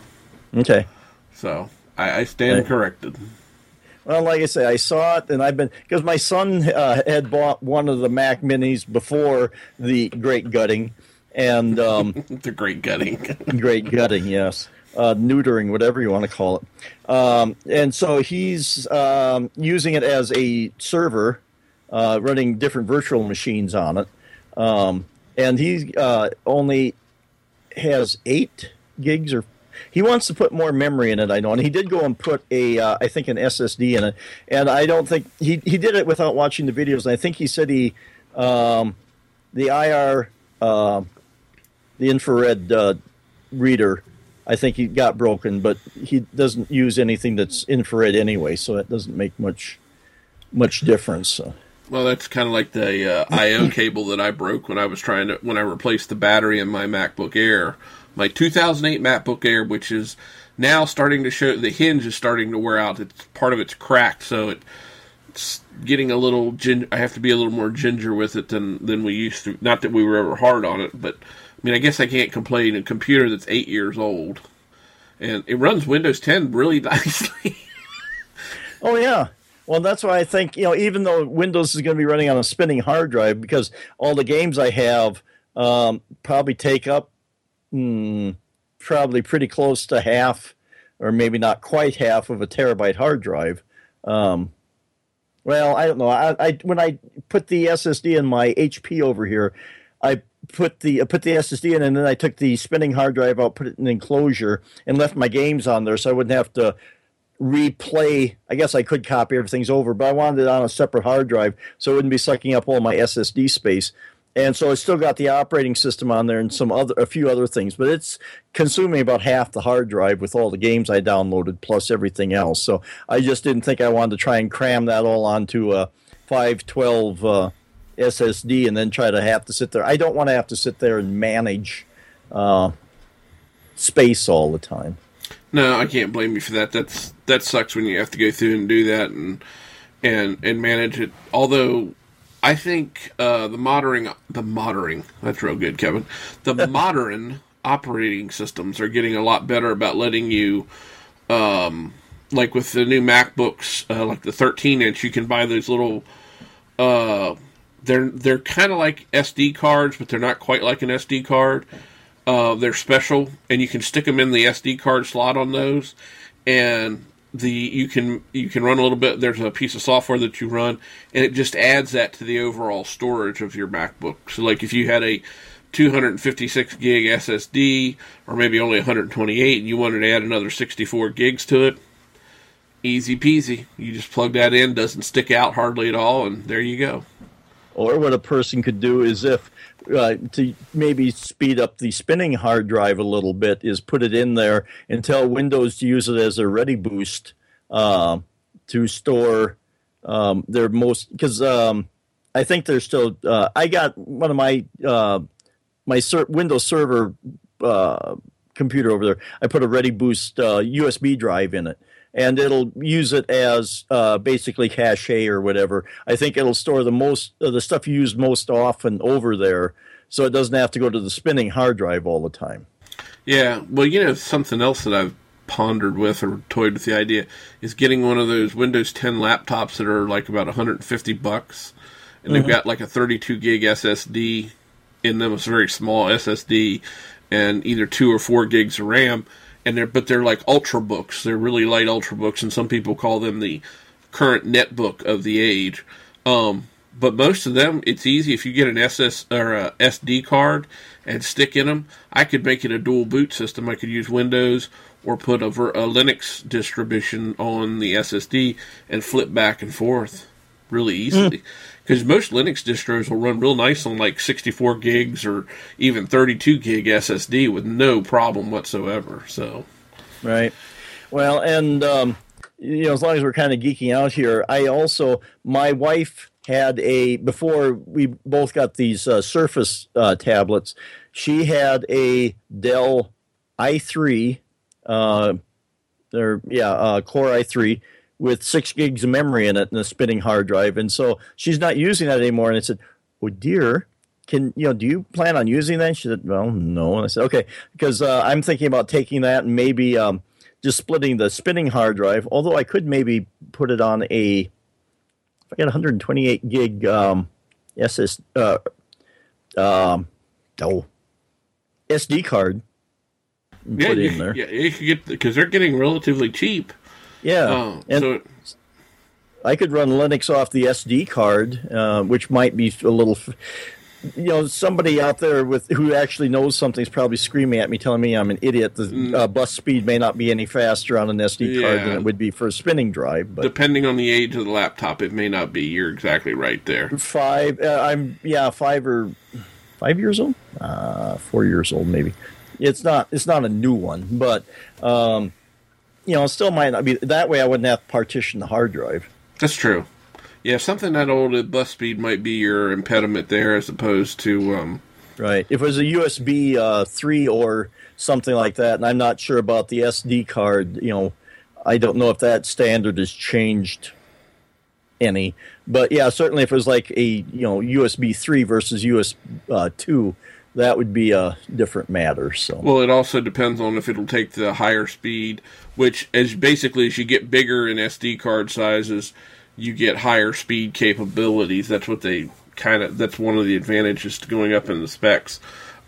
Okay. So I, I stand Okay. corrected. Well, like I say, I saw it, and I've been because my son uh, had bought one of the Mac Minis before the Great Gutting, and um, The great gutting. Great Gutting, yes, uh, neutering, whatever you want to call it. Um, and so he's um, using it as a server, uh, running different virtual machines on it, um, and he uh, only has eight gigs or he wants to put more memory in it. I know, and he did go and put a, uh, I think, an SSD in it. And I don't think he he did it without watching the videos. And I think he said he, um, the IR, uh, the infrared uh, reader, I think he got broken, but he doesn't use anything that's infrared anyway, so it doesn't make much much difference. So. well, that's kind of like the uh, I/O cable that I broke when I was trying to when I replaced the battery in my MacBook Air, my 2008 MacBook Air, which is now starting to show the hinge is starting to wear out. It's part of it's cracked, so it, it's getting a little. Gin- I have to be a little more ginger with it than than we used to. Not that we were ever hard on it, but mean, I guess I can't complain. A computer that's eight years old, and it runs Windows 10 really nicely. Oh yeah. Well, that's why I think you know, even though Windows is going to be running on a spinning hard drive, because all the games I have um, probably take up hmm, probably pretty close to half, or maybe not quite half of a terabyte hard drive. Um, well, I don't know. I, I when I put the SSD in my HP over here, I put the I put the SSD in, and then I took the spinning hard drive out, put it in an enclosure, and left my games on there, so I wouldn't have to replay. I guess I could copy everything's over, but I wanted it on a separate hard drive, so it wouldn't be sucking up all my SSD space. And so I still got the operating system on there and some other a few other things, but it's consuming about half the hard drive with all the games I downloaded plus everything else. So I just didn't think I wanted to try and cram that all onto a 512 uh, SSD and then try to have to sit there. I don't want to have to sit there and manage uh, space all the time. No, I can't blame you for that. That's that sucks when you have to go through and do that and and and manage it. Although I think uh, the modern the modern that's real good, Kevin. The modern operating systems are getting a lot better about letting you, um, like with the new MacBooks, uh, like the 13 inch, you can buy those little. Uh, they're they're kind of like SD cards, but they're not quite like an SD card. Uh, they're special, and you can stick them in the SD card slot on those, and the you can you can run a little bit. There's a piece of software that you run, and it just adds that to the overall storage of your MacBook. So, like if you had a 256 gig SSD, or maybe only 128, and you wanted to add another 64 gigs to it, easy peasy. You just plug that in, doesn't stick out hardly at all, and there you go. Or what a person could do is if uh, to maybe speed up the spinning hard drive a little bit is put it in there and tell Windows to use it as a ready boost uh, to store um, their most because um, I think there's still uh, I got one of my uh, my ser- Windows Server uh, computer over there. I put a Ready Boost uh, USB drive in it, and it'll use it as uh, basically cache or whatever. I think it'll store the most uh, the stuff you use most often over there, so it doesn't have to go to the spinning hard drive all the time. Yeah, well, you know, something else that I've pondered with or toyed with the idea is getting one of those Windows 10 laptops that are like about 150 bucks, and they've got like a 32 gig SSD in them. It's a very small SSD, and either two or four gigs of RAM. And they're but they're like ultra books. They're really light ultra books, and some people call them the current netbook of the age. Um, but most of them, it's easy if you get an SS or a SD card and stick in them. I could make it a dual boot system. I could use Windows or put a, a Linux distribution on the SSD and flip back and forth really easily. Because most Linux distros will run real nice on like 64 gigs or even 32 gig SSD with no problem whatsoever. So, Right. Well, and um, you know, as long as we're kind of geeking out here, I also my wife had a before we both got these uh, Surface uh, tablets. She had a Dell i3, uh, or yeah, uh, Core i3 with six gigs of memory in it and a spinning hard drive, and so she's not using that anymore. And I said, "Oh dear." Can you know? Do you plan on using that? She said, "Well, no." And I said, "Okay," because uh, I'm thinking about taking that and maybe um, just splitting the spinning hard drive. Although I could maybe put it on a, if I got 128 gig um, SS, uh, um, oh, SD card. Yeah, put you, in there. yeah, you could get because they're getting relatively cheap. Yeah, Oh, and so I could run Linux off the SD card, uh, which might be a little. f- You know, somebody out there with who actually knows something's probably screaming at me, telling me I'm an idiot. The uh, bus speed may not be any faster on an SD card than Mm. It would be for a spinning drive. But depending on the age of the laptop, it may not be. You're exactly right there. five, uh, I'm yeah, five or five years old, uh, four years old maybe. It's not it's not a new one, but um, you know, still might not be that way. I wouldn't have to partition the hard drive. That's true. Yeah, something that old at bus speed might be your impediment there, as opposed to um, Right. If it was a USB uh, three or something like that, and I'm not sure about the SD card, you know, I don't know if that standard has changed any. But yeah, certainly if it was like a you know USB three versus US uh, two, that would be a different matter. So Well, it also depends on if it'll take the higher speed, which as basically as you get bigger in SD card sizes, you get higher speed capabilities. That's what they kind of. That's one of the advantages to going up in the specs.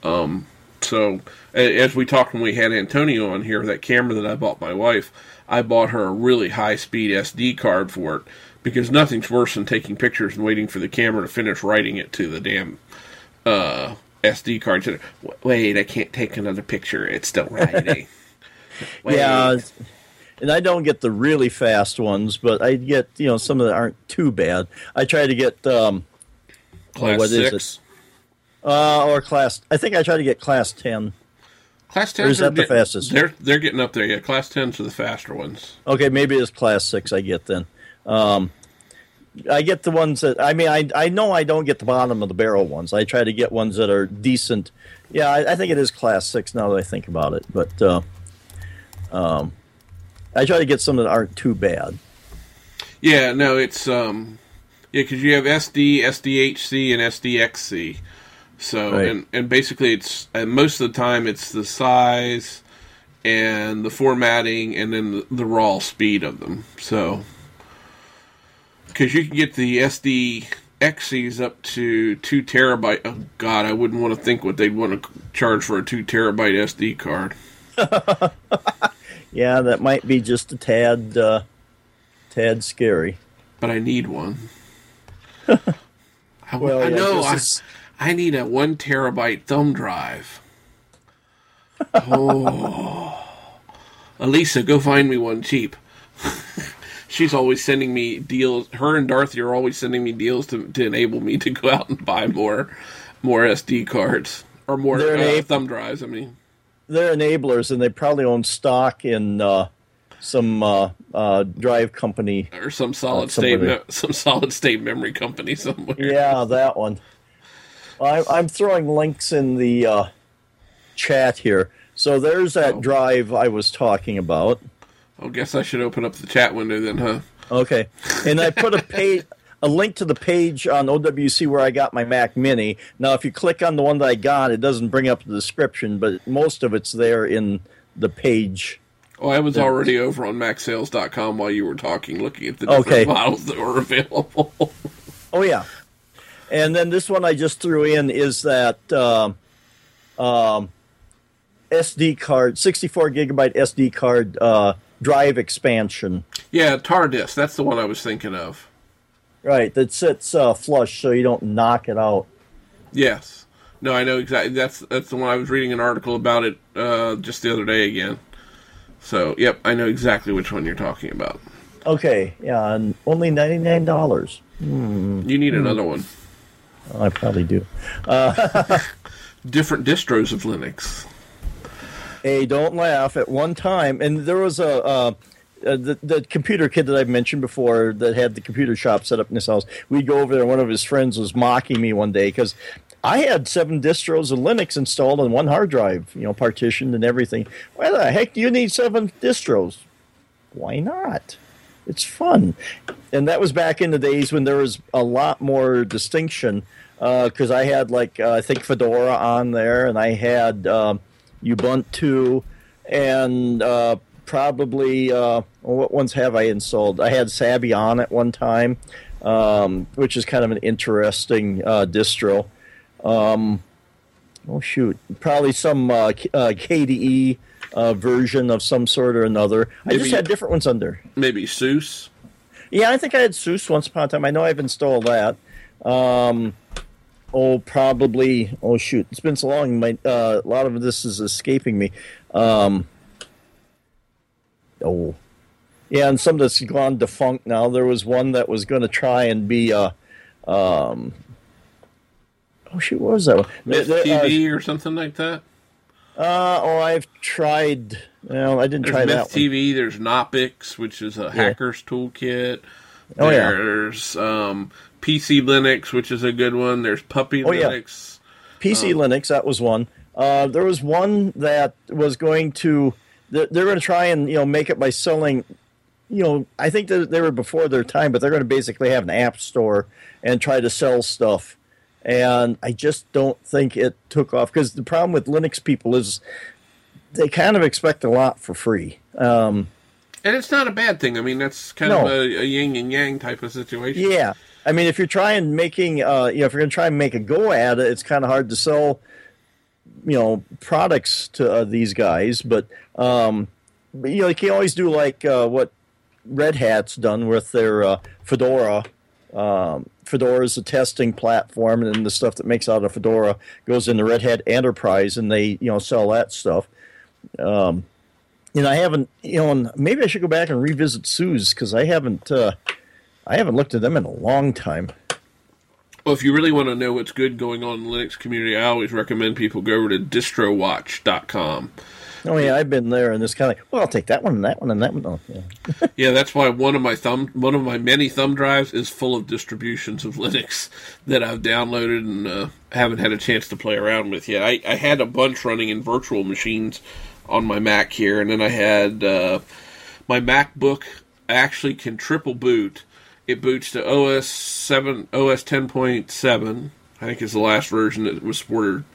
Um, so as we talked when we had Antonio on here, that camera that I bought my wife, I bought her a really high speed SD card for it because nothing's worse than taking pictures and waiting for the camera to finish writing it to the damn uh, SD card. So, Wait, I can't take another picture. It's still writing. Yeah, and I don't get the really fast ones, but I get you know some of that aren't too bad. I try to get um, Class what is six. uh, or class. I think I try to get class ten. Class ten is that the fastest? They're they're getting up there. Yeah, class tens are the faster ones. Okay, maybe it's class six I get then. Um, I get the ones that I mean I I know I don't get the bottom of the barrel ones. I try to get ones that are decent. Yeah, I, I think it is class six now that I think about it. But uh, um, I try to get some that aren't too bad. Yeah, no, it's um, yeah, because you have SD, SDHC, and SDXC. So Right. and and basically it's and most of the time it's the size and the formatting and then the, the raw speed of them. So because you can get the SDXCs up to two terabyte. Oh God, I wouldn't want to think what they'd want to charge for a two terabyte SD card. Yeah, that might be just a tad uh, tad scary. but I need one. I, Well, I yeah, know. I, is- I need a one terabyte thumb drive. Oh, Elisa, go find me one cheap. She's always sending me deals. Her and Dorothy are always sending me deals to, to enable me to go out and buy more more SD cards or more uh, enab- thumb drives. I mean, They're enablers, and they probably own stock in uh, some uh, uh, drive company. or some solid state me- some solid state memory company somewhere. Yeah, that one. I, I'm throwing links in the uh, chat here. So there's that Oh. drive I was talking about. I guess I should open up the chat window then, huh? Okay, and I put a page, a link to the page on OWC where I got my Mac Mini. Now, if you click on the one that I got, it doesn't bring up the description, but most of it's there in the page. Oh, I was already over on MacSales.com while you were talking, looking at the different Okay. models that were available. Oh yeah, and then this one I just threw in is that um, um, SD card, 64 gigabyte SD card uh, drive expansion. yeah, TarDisk. That's the one I was thinking of. Right, that sits uh, flush so you don't knock it out. Yes. No, I know exactly. That's that's the one I was reading an article about it uh, just the other day again. So, yep, I know exactly which one you're talking about. Okay, yeah, and only ninety nine dollars. You need another one. I probably do. Different distros of Linux. Hey, don't laugh. At one time, and there was a uh, uh, the the computer kid that I've mentioned before that had the computer shop set up in his house. We'd go over there. and One of his friends was mocking me one day because I had seven distros of Linux installed on one hard drive, you know, partitioned and everything. Why the heck do you need seven distros? Why not? It's fun, and that was back in the days when there was a lot more distinction. Because I had like uh, I think Fedora on there, and I had um, Ubuntu, and uh, probably uh, what ones have I installed? I had Sabayon at one time, um, which is kind of an interesting uh, distro. Um, oh shoot, probably some uh, K- uh, KDE uh, version of some sort or another. I just had different ones under. Maybe SUSE. Yeah, I think I had SUSE once upon a time. I know I've installed that. Um, oh, probably. Oh, shoot! It's been so long. My uh, a lot of this is escaping me. Um, oh, yeah, and some that's gone defunct now. There was one that was going to try and be. Uh, um, oh shoot! What was that? one? Myth the, uh, TV or something like that. Uh, oh, I've tried. Well, I didn't There's try Myth that one. TV. There's Knoppix, which is a hacker's toolkit. Oh, yeah. There's um, PC Linux, which is a good one. There's Puppy Oh, yeah. Linux. PC Linux, that was one. Uh, there was one that was going to they're, they're going to try and you know make it by selling. You know, I think that they were before their time, but they're going to basically have an app store and try to sell stuff. And I just don't think it took off because the problem with Linux people is they kind of expect a lot for free. Um, And it's not a bad thing. I mean, that's kind No. of a, a yin and yang type of situation. Yeah, I mean, if you're trying making, uh, you know, if you're going to try and make a go at it, it's kind of hard to sell, you know, products to uh, these guys. But, um, but you know, you can always do like uh, what Red Hat's done with their uh, Fedora. Um, Fedora is a testing platform, and the stuff that makes out of Fedora goes into Red Hat Enterprise, and they, you know, sell that stuff. Um, and I haven't, you know, maybe I should go back and revisit SUSE because I haven't. I haven't looked at them in a long time. Well, if you really want to know what's good going on in the Linux community, I always recommend people go over to distrowatch.com. Oh yeah, I've been there, and it's kind of like, well, I'll take that one and that one and that one. Oh, yeah. Yeah, that's why one of my thumb, one of my many thumb drives is full of distributions of Linux that I've downloaded and uh, haven't had a chance to play around with yet. I, I had a bunch running in virtual machines on my Mac here, and then I had uh, my MacBook actually can triple boot. It boots to OS seven, OS ten point seven. I think is the last version that was supported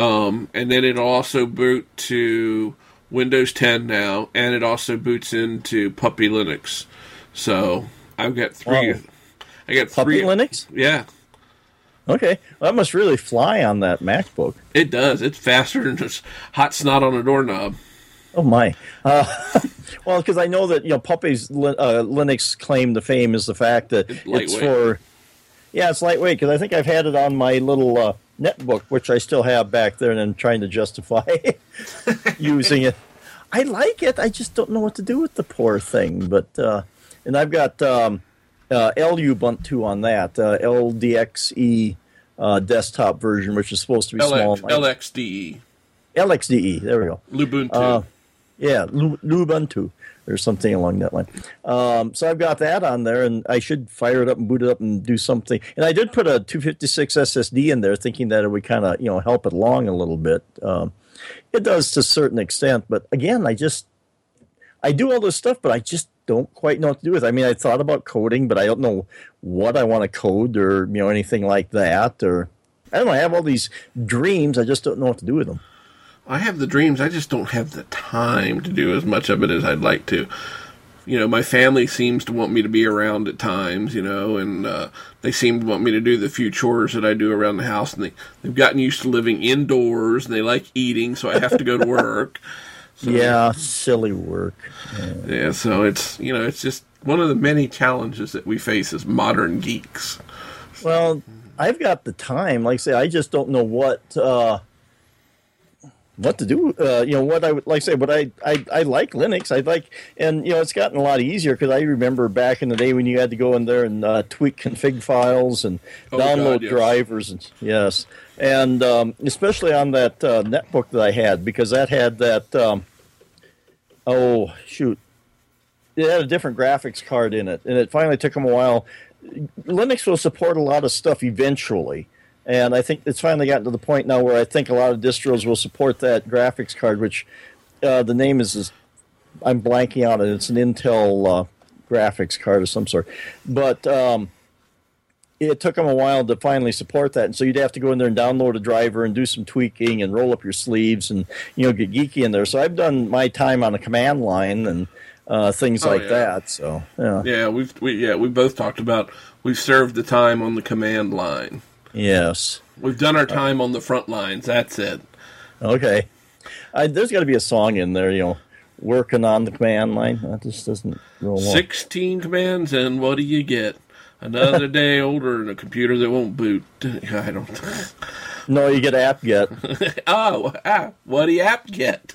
um, and then it'll also boot to Windows 10 now, and it also boots into Puppy Linux. So I've got three. Wow. I got Puppy three. Linux. Yeah, Okay, well, that must really fly on that MacBook. it does. It's faster than just hot snot on a doorknob. Oh my! Uh, well, because I know that you know Puppy's uh, Linux claim to fame is the fact that It's it's, for yeah, it's lightweight. Because I think I've had it on my little uh, netbook, which I still have back there, and I'm trying to justify using it. I like it. I just don't know what to do with the poor thing. But uh, and I've got um, uh, LUbuntu on that uh, LDXE uh, desktop version, which is supposed to be small. LX, light. LXDE, LXDE. There we go. Lubuntu. Yeah, Lubuntu or something along that line. Um, so I've got that on there, and I should fire it up and boot it up and do something. And I did put a 256 SSD in there, thinking that it would kind of you know help it along a little bit. Um, it does to a certain extent, but again, I just I do all this stuff, but I just don't quite know what to do with. it. I mean, I thought about coding, but I don't know what I want to code or you know anything like that. Or I don't know. I have all these dreams. I just don't know what to do with them. I have the dreams. I just don't have the time to do as much of it as I'd like to. You know, my family seems to want me to be around at times, you know, and uh, they seem to want me to do the few chores that I do around the house. And they, they've gotten used to living indoors and they like eating, so I have to go to work. So, Yeah, silly work. Yeah, so it's, you know, it's just one of the many challenges that we face as modern geeks. Well, I've got the time. Like I say, I just don't know what uh, what to do. Uh, you know, what I would like I say, but I, I I like Linux. I like, and you know, it's gotten a lot easier because I remember back in the day when you had to go in there and uh, tweak config files and Oh, download God, yes. drivers and yes, and um, especially on that uh, netbook that I had because that had that. Um, oh shoot. it had a different graphics card in it, and it finally took them a while. Linux will support a lot of stuff eventually, and I think it's finally gotten to the point now where I think a lot of distros will support that graphics card, which uh, the name is, is I'm blanking on it. it's an Intel uh, graphics card of some sort, but. Um, it took them a while to finally support that, and so you'd have to go in there and download a driver and do some tweaking and roll up your sleeves and you know get geeky in there. So I've done my time on a command line and uh, things oh, like yeah. that. So yeah, yeah, we've we, yeah we both talked about we've served the time on the command line. Yes, we've done our time on the front lines. That's it. Okay, I, there's got to be a song in there, you know, working on the command line. That just doesn't roll. Sixteen commands, and what do you get? Another day older and a computer that won't boot. I don't. No, you get apt-get. oh, ah, what do you apt-get?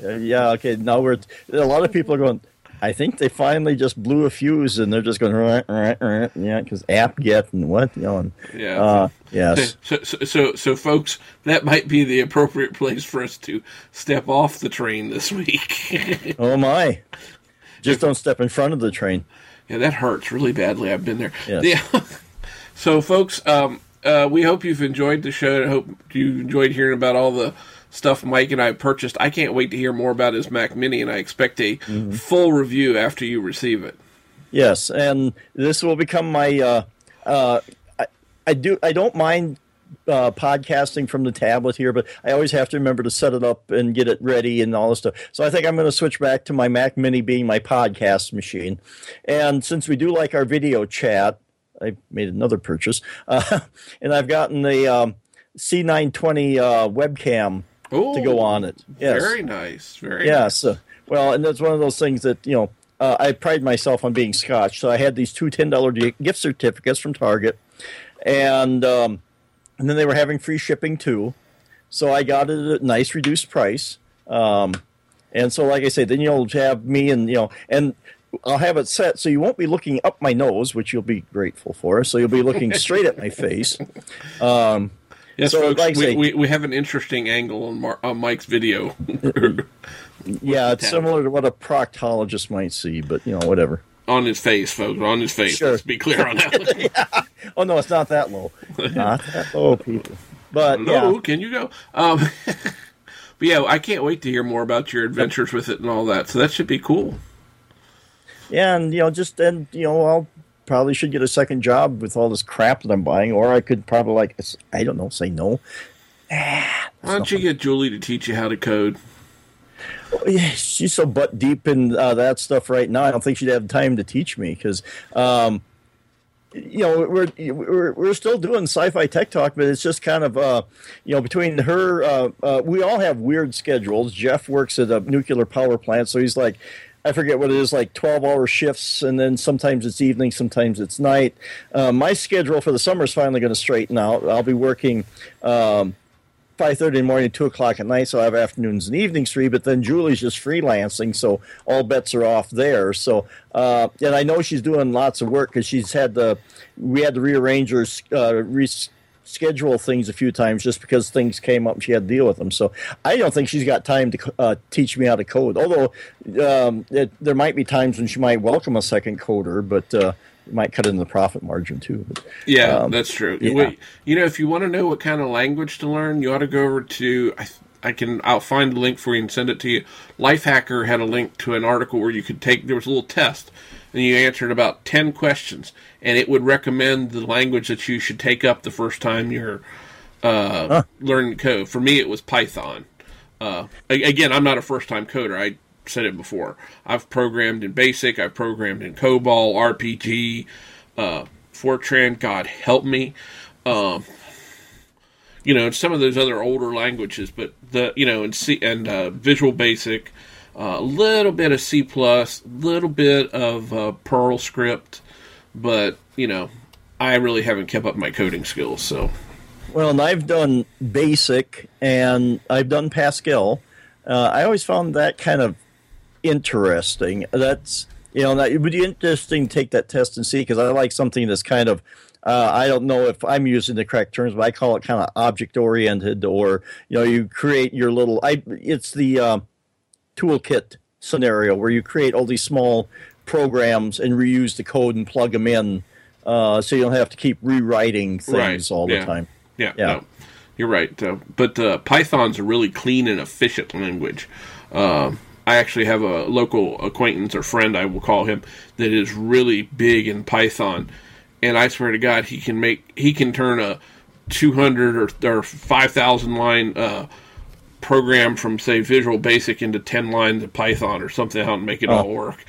yeah, okay. Now we're a lot of people are going. I think they finally just blew a fuse and they're just going right, right, right. Yeah, because apt-get and what you know. And, yeah. Uh, yes. So, so, so, so, folks, that might be the appropriate place for us to step off the train this week. oh my! Just don't step in front of the train. Yeah, that hurts really badly. I've been there. Yes. Yeah. so, folks, um, uh, we hope you've enjoyed the show. I hope you enjoyed hearing about all the stuff Mike and I purchased. I can't wait to hear more about his Mac Mini, and I expect a mm-hmm. full review after you receive it. Yes, and this will become my. Uh, uh, I, I do. I don't mind uh, podcasting from the tablet here, but I always have to remember to set it up and get it ready and all this stuff. So I think I'm going to switch back to my Mac Mini being my podcast machine. And since we do like our video chat, I made another purchase, uh, and I've gotten the um, C920 uh, webcam Ooh, to go on it. Yes. Very nice. Very yes. Nice. well, and that's one of those things that you know. Uh, I pride myself on being Scotch, so I had these two ten dollar gift certificates from Target, and um, and then they were having free shipping too. So I got it at a nice reduced price. Um, and so, like I say, then you'll have me and you know, and I'll have it set so you won't be looking up my nose, which you'll be grateful for. So you'll be looking straight at my face. Um, yes, so folks, like we, say, we, we, have an interesting angle on, Mar- on Mike's video. yeah, it's similar to what a proctologist might see, but you know, whatever. On his face, folks. On his face. Sure. Let's be clear on that. yeah. Oh no, it's not that low. not that low, people. But no, yeah. can you go? Um, but yeah, I can't wait to hear more about your adventures with it and all that. So that should be cool. Yeah, and you know, just and you know, I'll probably should get a second job with all this crap that I'm buying, or I could probably like I don't know, say no. Ah, Why don't you get Julie to teach you how to code? yeah, she's so butt deep in uh, that stuff right now. I don't think she'd have time to teach me because, um, you know, we're, we're we're still doing sci-fi tech talk, but it's just kind of, uh, you know, between her, uh, uh, we all have weird schedules. Jeff works at a nuclear power plant, so he's like. I forget what it is, like 12 hour shifts, and then sometimes it's evening, sometimes it's night. Uh, my schedule for the summer is finally going to straighten out. I'll be working um, five thirty in the morning, two o'clock at night. So I have afternoons and evenings free. But then Julie's just freelancing, so all bets are off there. So uh, and I know she's doing lots of work because she's had the we had to rearrange her uh, reschedule things a few times just because things came up and she had to deal with them. So I don't think she's got time to uh, teach me how to code. Although um, it, there might be times when she might welcome a second coder, but uh, might cut in the profit margin too. But, yeah, um, that's true. Yeah. You know, if you want to know what kind of language to learn, you ought to go over to. I, I can. I'll find the link for you and send it to you. Lifehacker had a link to an article where you could take. There was a little test, and you answered about ten questions, and it would recommend the language that you should take up the first time you're uh, huh. learning code. For me, it was Python. Uh, again, I'm not a first time coder. I said it before. I've programmed in BASIC, I've programmed in COBOL, RPG, uh, Fortran. God help me. Um, you know, some of those other older languages, but the you know, and C and uh, Visual Basic, a little bit of C plus, little bit of uh, Perl script, but you know, I really haven't kept up my coding skills. So, well, and I've done Basic and I've done Pascal. Uh, I always found that kind of interesting. That's you know, that it would be interesting to take that test and see because I like something that's kind of. Uh, I don't know if I'm using the correct terms, but I call it kind of object oriented, or you know, you create your little. I it's the uh, toolkit scenario where you create all these small programs and reuse the code and plug them in, uh, so you don't have to keep rewriting things Right, all the time. Yeah, Yeah. no, you're right. Uh, but uh, Python's a really clean and efficient language. Uh, I actually have a local acquaintance or friend, I will call him, that is really big in Python, and I swear to God, he can make he can turn a 200 or, or 5,000 line uh, program from say Visual Basic into 10 lines of Python or something out and make it oh. all work.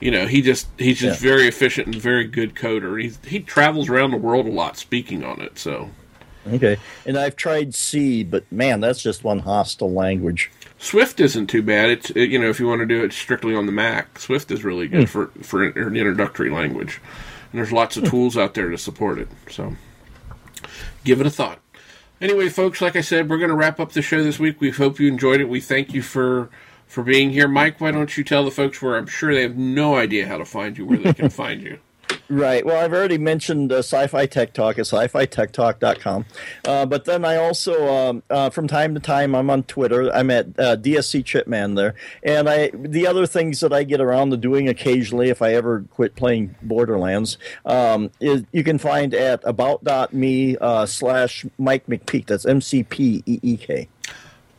You know, he just he's just Yeah. very efficient and very good coder. He he travels around the world a lot speaking on it, so. Okay, and I've tried C, but man, that's just one hostile language. Swift isn't too bad. It's it, you know if you want to do it strictly on the Mac, Swift is really good hmm. for for an, an introductory language, and there's lots of hmm. tools out there to support it. So give it a thought. Anyway, folks, like I said, we're going to wrap up the show this week. We hope you enjoyed it. We thank you for for being here, Mike. Why don't you tell the folks where I'm sure they have no idea how to find you, where they can find you. Right. Well, I've already mentioned uh, Sci-Fi Tech Talk at sci-fi-tech-talk.com. Uh, but then I also, um, uh, from time to time, I'm on Twitter. I'm at uh, DSC Chipman there. And I, the other things that I get around to doing occasionally, if I ever quit playing Borderlands, um, is you can find at about.me uh, slash Mike McPeek. That's M-C-P-E-E-K.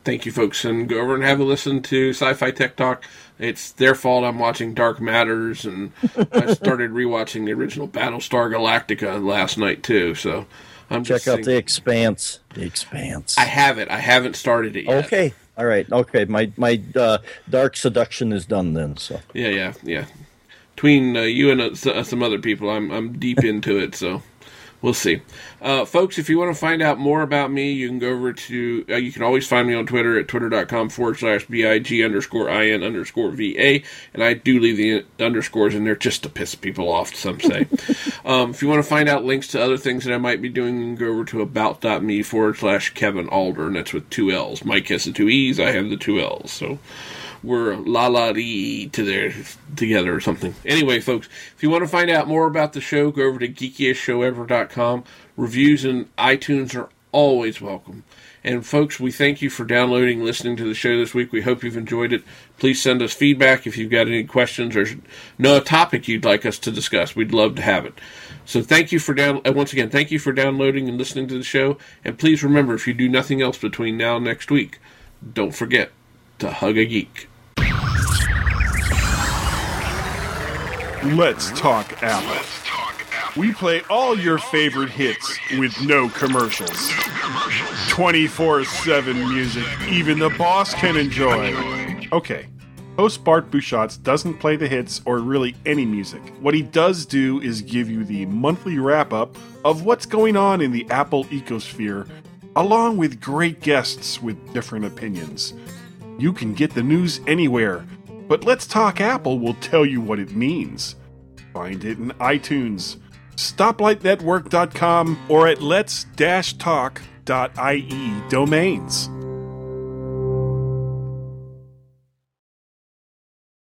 Thank you, folks, and go over and have a listen to Sci-Fi Tech Talk. It's their fault I'm watching Dark Matters, and I started rewatching the original Battlestar Galactica last night too. So I'm Check out The Expanse. The Expanse. I have it. I haven't started it yet. Okay. All right. Okay. My my uh, dark seduction is done then. So Yeah, yeah, yeah. Between uh, you and uh, uh, some other people, I'm I'm deep into it. So we'll see, uh, folks. If you want to find out more about me, you can go over to. Uh, you can always find me on Twitter at twitter.com forward slash big underscore in underscore va, and I do leave the underscores in there just to piss people off. Some say. um, if you want to find out links to other things that I might be doing, you can go over to about.me forward slash Kevin Allder, and that's with two L's. Mike has the two E's. I have the two L's. So we're la la dee to there together or something. Anyway, folks, if you want to find out more about the show, go over to geekiestshowever.com. Reviews and iTunes are always welcome. And folks, we thank you for downloading, listening to the show this week. We hope you've enjoyed it. Please send us feedback if you've got any questions or know a topic you'd like us to discuss. We'd love to have it. So thank you for down uh, once again. Thank you for downloading and listening to the show. And please remember, if you do nothing else between now and next week, don't forget to hug a geek. Let's talk Apple. We play all your favorite hits with no commercials. 24 7 music, even the boss can enjoy. Okay, host Bart Busschots doesn't play the hits or really any music. What he does do is give you the monthly wrap up of what's going on in the Apple ecosphere, along with great guests with different opinions. You can get the news anywhere, but Let's Talk Apple will tell you what it means. Find it in iTunes, StoplightNetwork.com, or at lets-talk.ie domains.